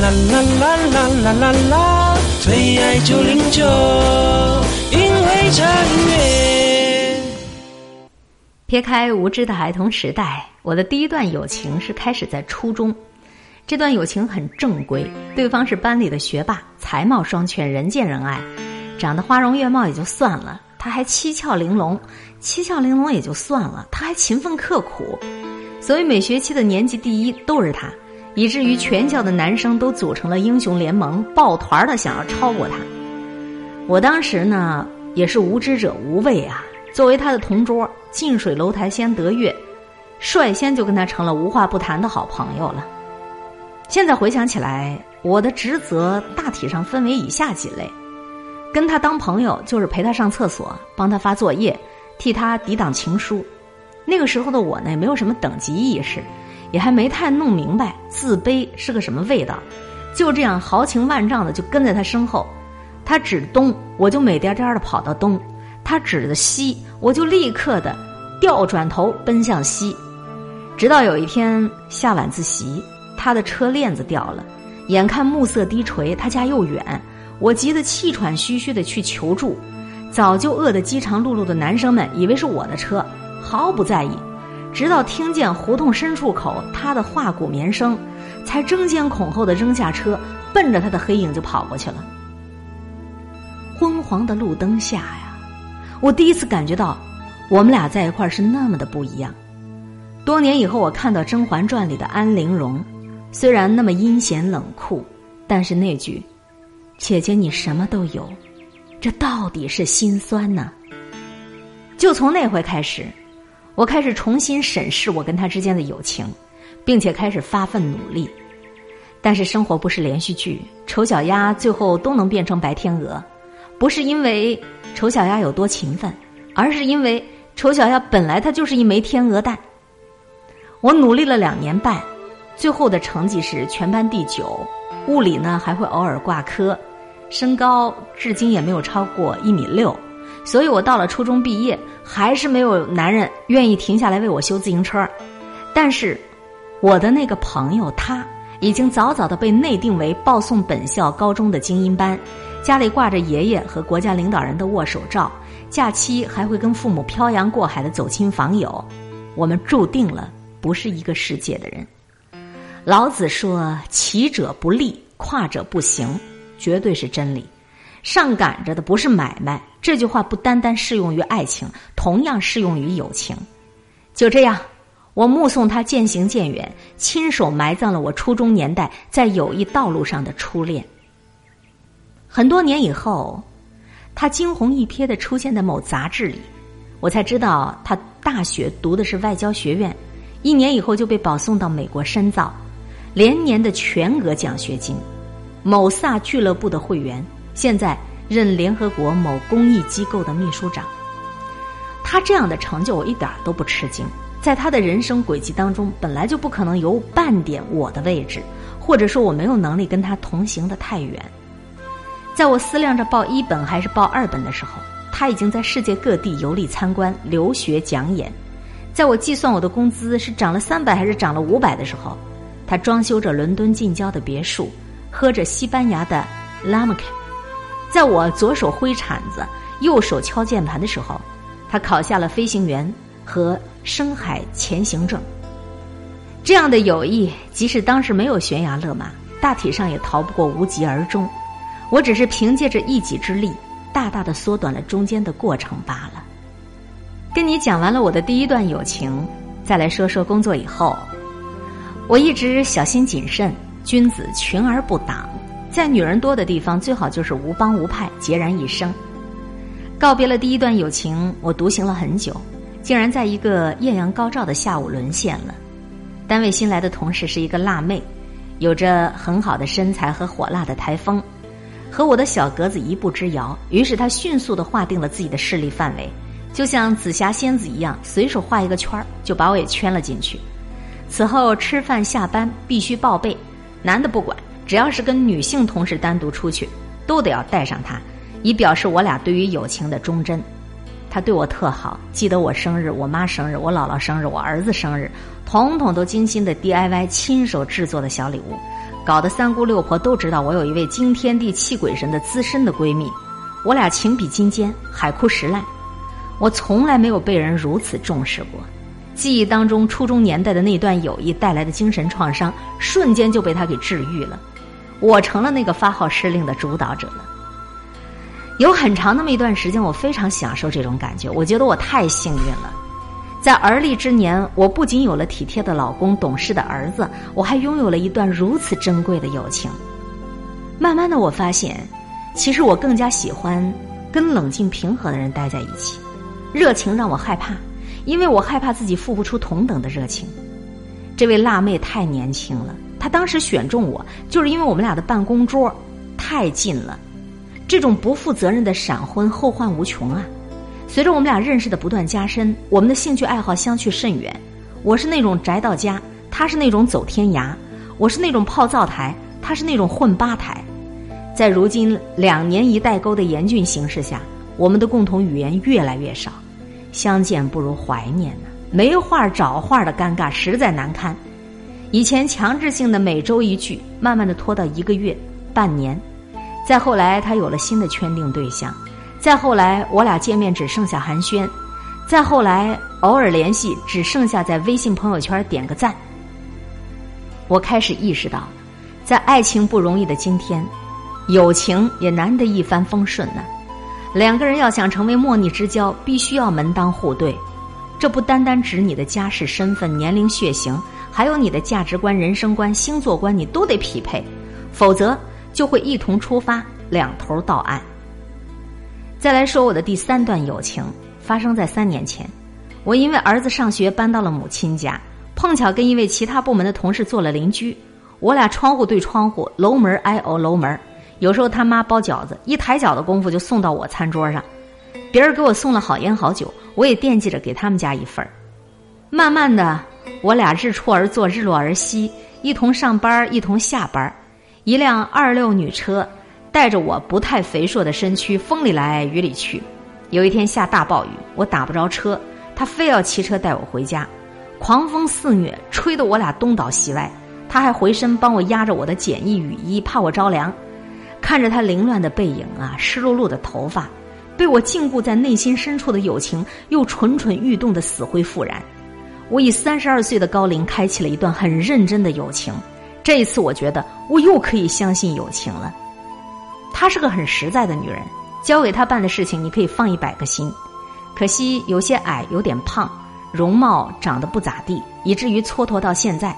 啦啦啦啦啦啦啦，最爱九零九，因为这音乐。撇开无知的孩童时代，我的第一段友情是开始在初中。这段友情很正规，对方是班里的学霸，才貌双全，人见人爱，长得花容月貌也就算了，他还七窍玲珑，七窍玲珑也就算了，他还勤奋刻苦，所以每学期的年级第一都是他。以至于全校的男生都组成了英雄联盟，抱团的想要超过他。我当时呢也是无知者无畏啊，作为他的同桌，近水楼台先得月，率先就跟他成了无话不谈的好朋友了。现在回想起来，我的职责大体上分为以下几类：跟他当朋友，就是陪他上厕所，帮他发作业，替他抵挡情书。那个时候的我呢，没有什么等级意识。也还没太弄明白自卑是个什么味道，就这样豪情万丈的就跟在他身后。他指东，我就美颠颠的跑到东；他指的西，我就立刻的调转头奔向西。直到有一天下晚自习，他的车链子掉了，眼看暮色低垂，他家又远，我急得气喘吁吁的去求助。早就饿得饥肠辘辘的男生们以为是我的车，毫不在意。直到听见胡同深处口他的画鼓绵声，才争先恐后的扔下车，奔着他的黑影就跑过去了。昏黄的路灯下呀，我第一次感觉到，我们俩在一块是那么的不一样。多年以后，我看到《甄嬛传》里的安陵容，虽然那么阴险冷酷，但是那句“姐姐你什么都有”，这到底是心酸呢。就从那回开始。我开始重新审视我跟他之间的友情，并且开始发奋努力。但是生活不是连续剧，丑小鸭最后都能变成白天鹅，不是因为丑小鸭有多勤奋，而是因为丑小鸭本来它就是一枚天鹅蛋。我努力了两年半，最后的成绩是全班第九，物理呢还会偶尔挂科，身高至今也没有超过一米六。所以我到了初中毕业，还是没有男人愿意停下来为我修自行车。但是，我的那个朋友他已经早早的被内定为报送本校高中的精英班，家里挂着爷爷和国家领导人的握手照，假期还会跟父母漂洋过海的走亲访友。我们注定了不是一个世界的人。老子说：“骑者不立，跨者不行”，绝对是真理。上赶着的不是买卖，这句话不单单适用于爱情，同样适用于友情。就这样，我目送他渐行渐远，亲手埋葬了我初中年代在友谊道路上的初恋。很多年以后，他惊鸿一瞥的出现在某杂志里，我才知道他大学读的是外交学院，一年以后就被保送到美国深造，连年的全额奖学金，某萨俱乐部的会员。现在任联合国某公益机构的秘书长，他这样的成就我一点都不吃惊。在他的人生轨迹当中，本来就不可能有半点我的位置，或者说我没有能力跟他同行的太远。在我思量着报一本还是报二本的时候，他已经在世界各地游历参观、留学讲演。在我计算我的工资是涨了三百还是涨了五百的时候，他装修着伦敦近郊的别墅，喝着西班牙的拉姆卡。在我左手挥铲子、右手敲键盘的时候，他考下了飞行员和深海潜行证。这样的友谊，即使当时没有悬崖勒马，大体上也逃不过无疾而终。我只是凭借着一己之力，大大的缩短了中间的过程罢了。跟你讲完了我的第一段友情，再来说说工作以后，我一直小心谨慎，君子群而不党。在女人多的地方，最好就是无帮无派，孑然一生。告别了第一段友情，我独行了很久，竟然在一个艳阳高照的下午沦陷了。单位新来的同事是一个辣妹，有着很好的身材和火辣的台风，和我的小格子一步之遥。于是她迅速的划定了自己的势力范围，就像紫霞仙子一样，随手画一个圈儿，就把我也圈了进去。此后吃饭下班必须报备，男的不管。只要是跟女性同事单独出去，都得要带上他，以表示我俩对于友情的忠贞。他对我特好，记得我生日、我妈生日、我姥姥生日、我儿子生日，统统都精心的 DIY 亲手制作的小礼物，搞得三姑六婆都知道我有一位惊天地泣鬼神的资深的闺蜜，我俩情比金坚，海枯石烂。我从来没有被人如此重视过。记忆当中，初中年代的那段友谊带来的精神创伤，瞬间就被他给治愈了。我成了那个发号施令的主导者了。有很长那么一段时间，我非常享受这种感觉。我觉得我太幸运了，在而立之年，我不仅有了体贴的老公、懂事的儿子，我还拥有了一段如此珍贵的友情。慢慢的，我发现，其实我更加喜欢跟冷静平和的人待在一起。热情让我害怕。因为我害怕自己付不出同等的热情，这位辣妹太年轻了。他当时选中我，就是因为我们俩的办公桌太近了。这种不负责任的闪婚后患无穷啊！随着我们俩认识的不断加深，我们的兴趣爱好相去甚远。我是那种宅到家，他是那种走天涯；我是那种泡灶台，他是那种混吧台。在如今两年一代沟的严峻形势下，我们的共同语言越来越少。相见不如怀念呢，没话找话的尴尬实在难堪。以前强制性的每周一聚，慢慢的拖到一个月、半年，再后来他有了新的圈定对象，再后来我俩见面只剩下寒暄，再后来偶尔联系只剩下在微信朋友圈点个赞。我开始意识到，在爱情不容易的今天，友情也难得一帆风顺呢。两个人要想成为莫逆之交，必须要门当户对。这不单单指你的家世、身份、年龄、血型，还有你的价值观、人生观、星座观，你都得匹配，否则就会一同出发，两头到岸。再来说我的第三段友情，发生在三年前。我因为儿子上学搬到了母亲家，碰巧跟一位其他部门的同事做了邻居，我俩窗户对窗户，楼门挨哦楼门。有时候他妈包饺子，一抬脚的功夫就送到我餐桌上。别人给我送了好烟好酒，我也惦记着给他们家一份儿。慢慢的，我俩日出而作，日落而息，一同上班，一同下班。一辆二六女车带着我不太肥硕的身躯，风里来雨里去。有一天下大暴雨，我打不着车，他非要骑车带我回家。狂风肆虐，吹得我俩东倒西歪。他还回身帮我压着我的简易雨衣，怕我着凉。看着他凌乱的背影啊，湿漉漉的头发，被我禁锢在内心深处的友情又蠢蠢欲动的死灰复燃。我以三十二岁的高龄开启了一段很认真的友情。这一次，我觉得我又可以相信友情了。她是个很实在的女人，交给她办的事情你可以放一百个心。可惜有些矮，有点胖，容貌长得不咋地，以至于蹉跎到现在。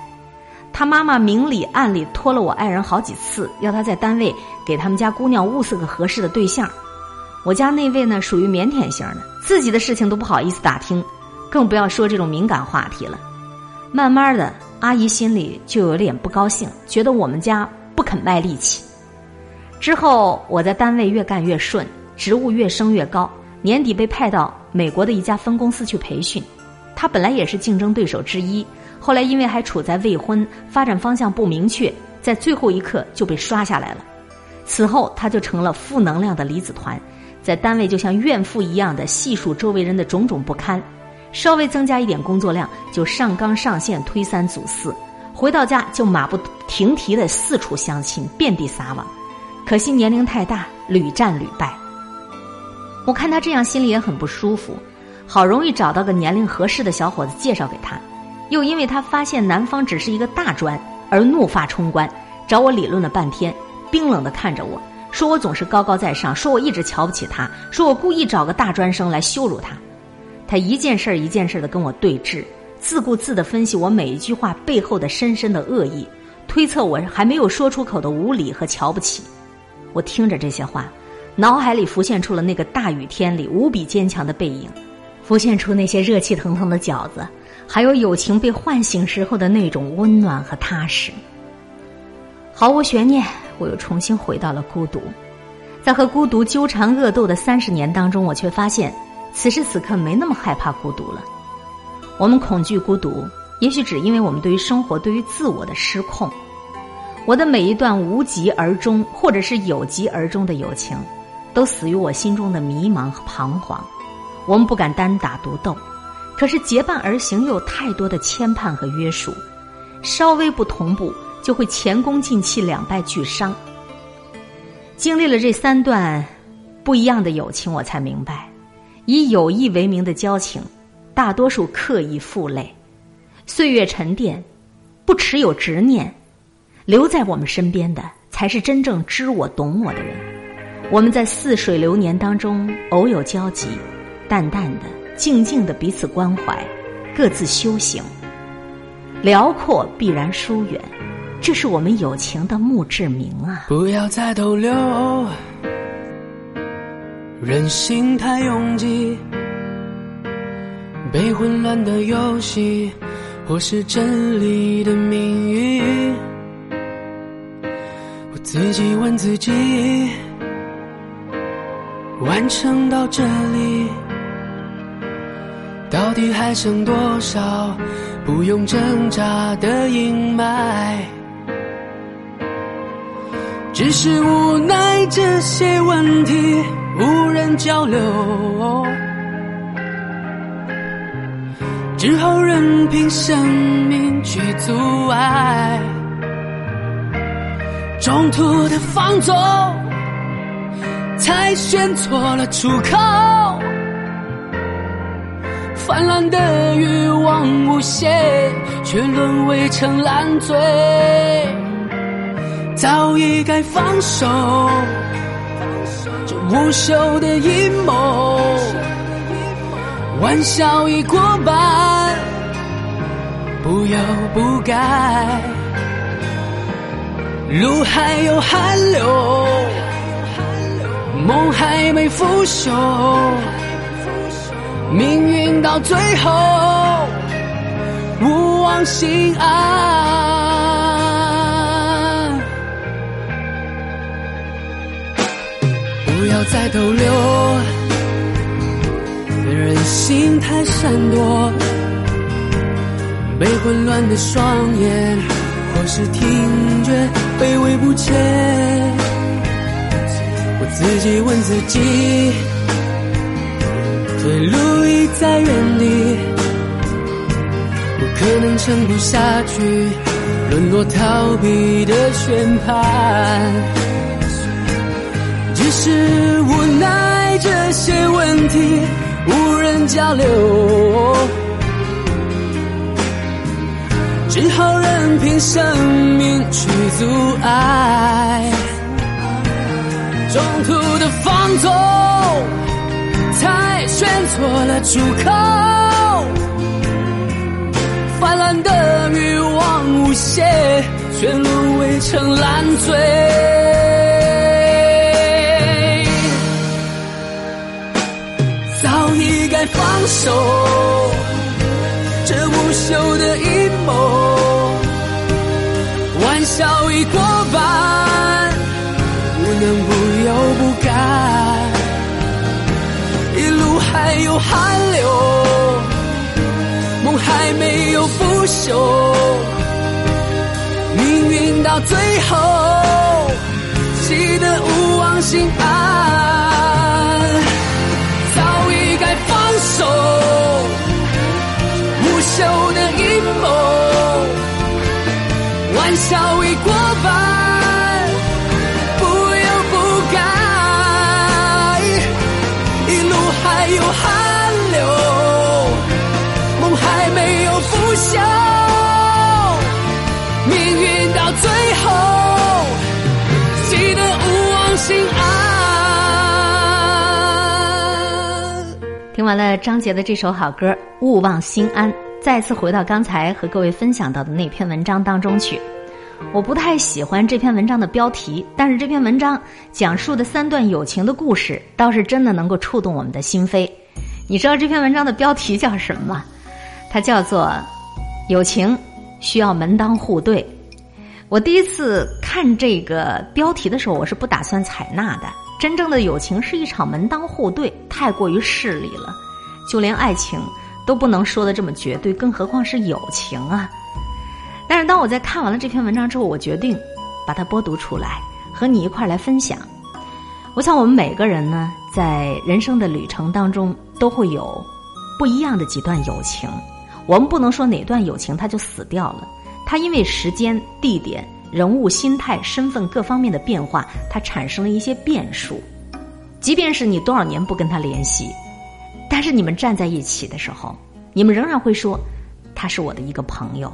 她妈妈明里暗里托了我爱人好几次，要他在单位给他们家姑娘物色个合适的对象。我家那位呢，属于腼腆型的，自己的事情都不好意思打听，更不要说这种敏感话题了。慢慢的，阿姨心里就有点不高兴，觉得我们家不肯卖力气。之后，我在单位越干越顺，职务越升越高，年底被派到美国的一家分公司去培训。他本来也是竞争对手之一。后来因为还处在未婚，发展方向不明确，在最后一刻就被刷下来了。此后他就成了负能量的离子团，在单位就像怨妇一样的细数周围人的种种不堪，稍微增加一点工作量就上纲上线推三阻四，回到家就马不停蹄的四处相亲，遍地撒网。可惜年龄太大，屡战屡败。我看他这样心里也很不舒服，好容易找到个年龄合适的小伙子介绍给他。又因为他发现男方只是一个大专，而怒发冲冠，找我理论了半天，冰冷的看着我说：“我总是高高在上，说我一直瞧不起他，说我故意找个大专生来羞辱他。”他一件事儿一件事儿的跟我对峙，自顾自的分析我每一句话背后的深深的恶意，推测我还没有说出口的无理和瞧不起。我听着这些话，脑海里浮现出了那个大雨天里无比坚强的背影，浮现出那些热气腾腾的饺子。还有友情被唤醒时候的那种温暖和踏实，毫无悬念，我又重新回到了孤独。在和孤独纠缠恶斗的三十年当中，我却发现，此时此刻没那么害怕孤独了。我们恐惧孤独，也许只因为我们对于生活、对于自我的失控。我的每一段无疾而终，或者是有疾而终的友情，都死于我心中的迷茫和彷徨。我们不敢单打独斗。可是结伴而行又有太多的牵绊和约束，稍微不同步就会前功尽弃，两败俱伤。经历了这三段不一样的友情，我才明白，以友谊为名的交情，大多数刻意负累。岁月沉淀，不持有执念，留在我们身边的，才是真正知我懂我的人。我们在似水流年当中偶有交集，淡淡的、静静的彼此关怀，各自修行。辽阔必然疏远，这是我们友情的墓志铭啊！不要再逗留，人心太拥挤，被混乱的游戏，或是真理的命运。我自己问自己，完成到这里，到底还剩多少？不用挣扎的阴霾，只是无奈这些问题无人交流，只好任凭生命去阻碍。中途的放纵，才选错了出口。泛滥的欲望无限，却沦为成烂醉。早已该放手，无休的阴谋。玩笑已过半，不忧不改。路还有寒流，梦还没腐朽。命运到最后，勿忘心安，不要再逗留，人心太闪躲，被混乱的双眼，或是听觉卑微不前，我自己问自己。退路已在原地，我可能撑不下去，沦落逃避的宣判。是无奈这些问题无人交流，只好任凭生命去阻碍，中途的放纵。才选错了出口，泛滥的欲望无限，却沦为成烂醉。早已该放手，这无休的阴谋，玩笑已过半，不能不忧不甘。一路。还有汗流，梦还没有腐朽，命运到最后，气得勿忘心安。留的阴谋玩笑已过半不由不该一路还有汗流梦还没有腐朽命运到最后记得勿忘心安听完了张杰的这首好歌勿忘心安。再次回到刚才和各位分享到的那篇文章当中去。我不太喜欢这篇文章的标题，但是这篇文章讲述的三段友情的故事，倒是真的能够触动我们的心扉。你知道这篇文章的标题叫什么吗？它叫做《友情需要门当户对》。我第一次看这个标题的时候，我是不打算采纳的。真正的友情是一场门当户对，太过于势利了，就连爱情都不能说的这么绝对，更何况是友情啊！但是当我在看完了这篇文章之后，我决定把它播读出来，和你一块儿来分享。我想我们每个人呢，在人生的旅程当中，都会有不一样的几段友情。我们不能说哪段友情它就死掉了，它因为时间、地点、人物、心态、身份各方面的变化，它产生了一些变数。即便是你多少年不跟他联系，但是你们站在一起的时候，你们仍然会说他是我的一个朋友，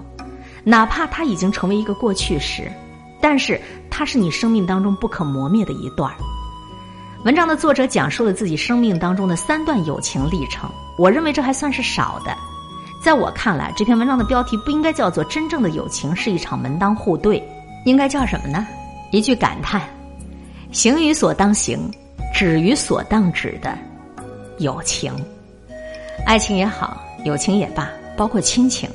哪怕他已经成为一个过去时，但是他是你生命当中不可磨灭的一段儿文章的作者讲述了自己生命当中的三段友情历程，我认为这还算是少的。在我看来，这篇文章的标题不应该叫做“真正的友情是一场门当户对”，应该叫什么呢？一句感叹：行于所当行，止于所当止的友情。爱情也好，友情也罢，包括亲情，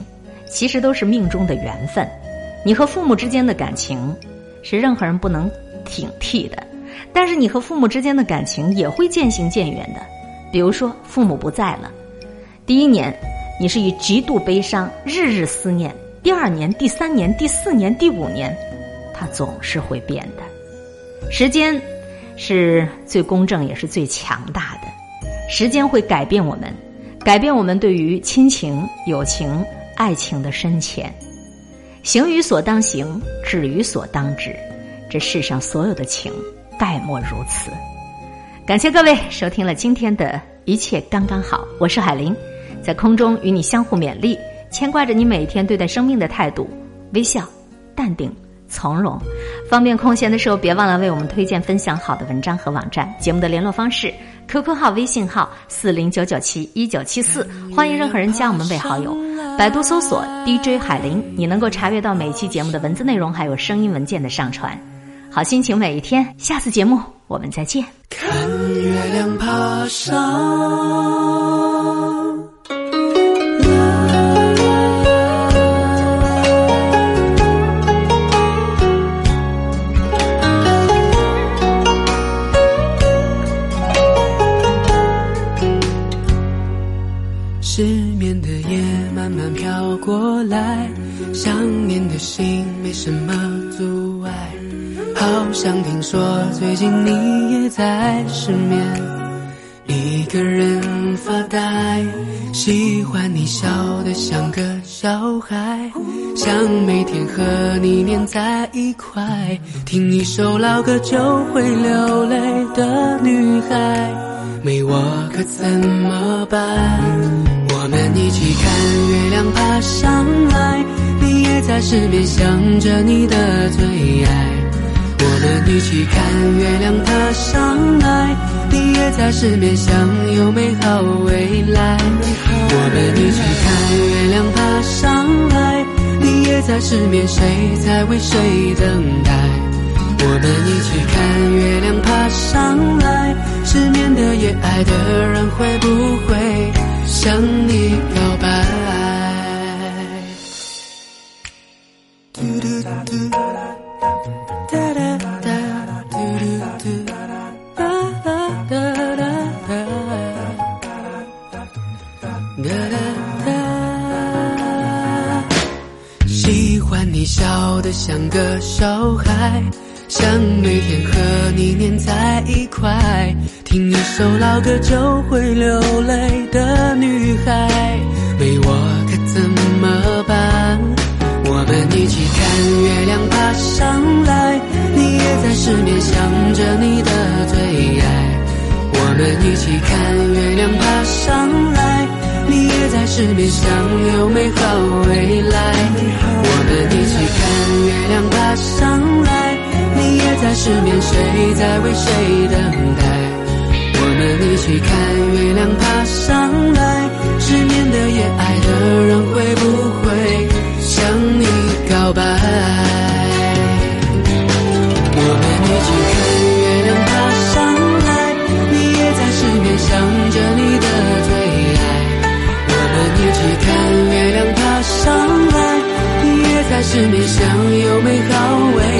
其实都是命中的缘分。你和父母之间的感情，是任何人不能挺替的。但是你和父母之间的感情也会渐行渐远的，比如说父母不在了，第一年你是以极度悲伤、日日思念；第二年、第三年、第四年、第五年，它总是会变的。时间是最公正也是最强大的，时间会改变我们，改变我们对于亲情、友情、爱情的深浅。行于所当行，止于所当止，这世上所有的情。概莫如此，感谢各位收听了今天的一切刚刚好，我是海玲，在空中与你相互勉励，牵挂着你每天对待生命的态度，微笑、淡定、从容。方便空闲的时候，别忘了为我们推荐分享好的文章和网站。节目的联络方式：QQ 号、微信号四零九九七一九七四，欢迎任何人加我们为好友。百度搜索 DJ 海林，你能够查阅到每期节目的文字内容，还有声音文件的上传。好心情每一天，下次节目我们再见。看月亮爬上最近你也在失眠，一个人发呆。喜欢你笑得像个小孩，想每天和你黏在一块，听一首老歌就会流泪的女孩，没我可怎么办？我们一起看月亮爬上来，你也在失眠想着你的最爱。我们一起看月亮爬上来，你也在失眠，想有美好未来。我们一起看月亮爬上来，你也在失眠，谁在为谁等待？我们一起看月亮爬上来，失眠的夜，爱的人会不会向你个就会流泪的女孩，没我可怎么办？我们一起看月亮爬上来，你也在失眠想着你的最爱。我们一起看月亮爬上来，你也在失眠想有美好未来。我们一起看月亮爬上来，你也在失眠，谁在为谁等待？我们一起看月亮爬上来，失眠的夜，爱的人会不会向你告白？我们一起看月亮爬上来，你也在失眠，想着你的最爱。我们一起看月亮爬上来。你也在失眠，想有美好未来。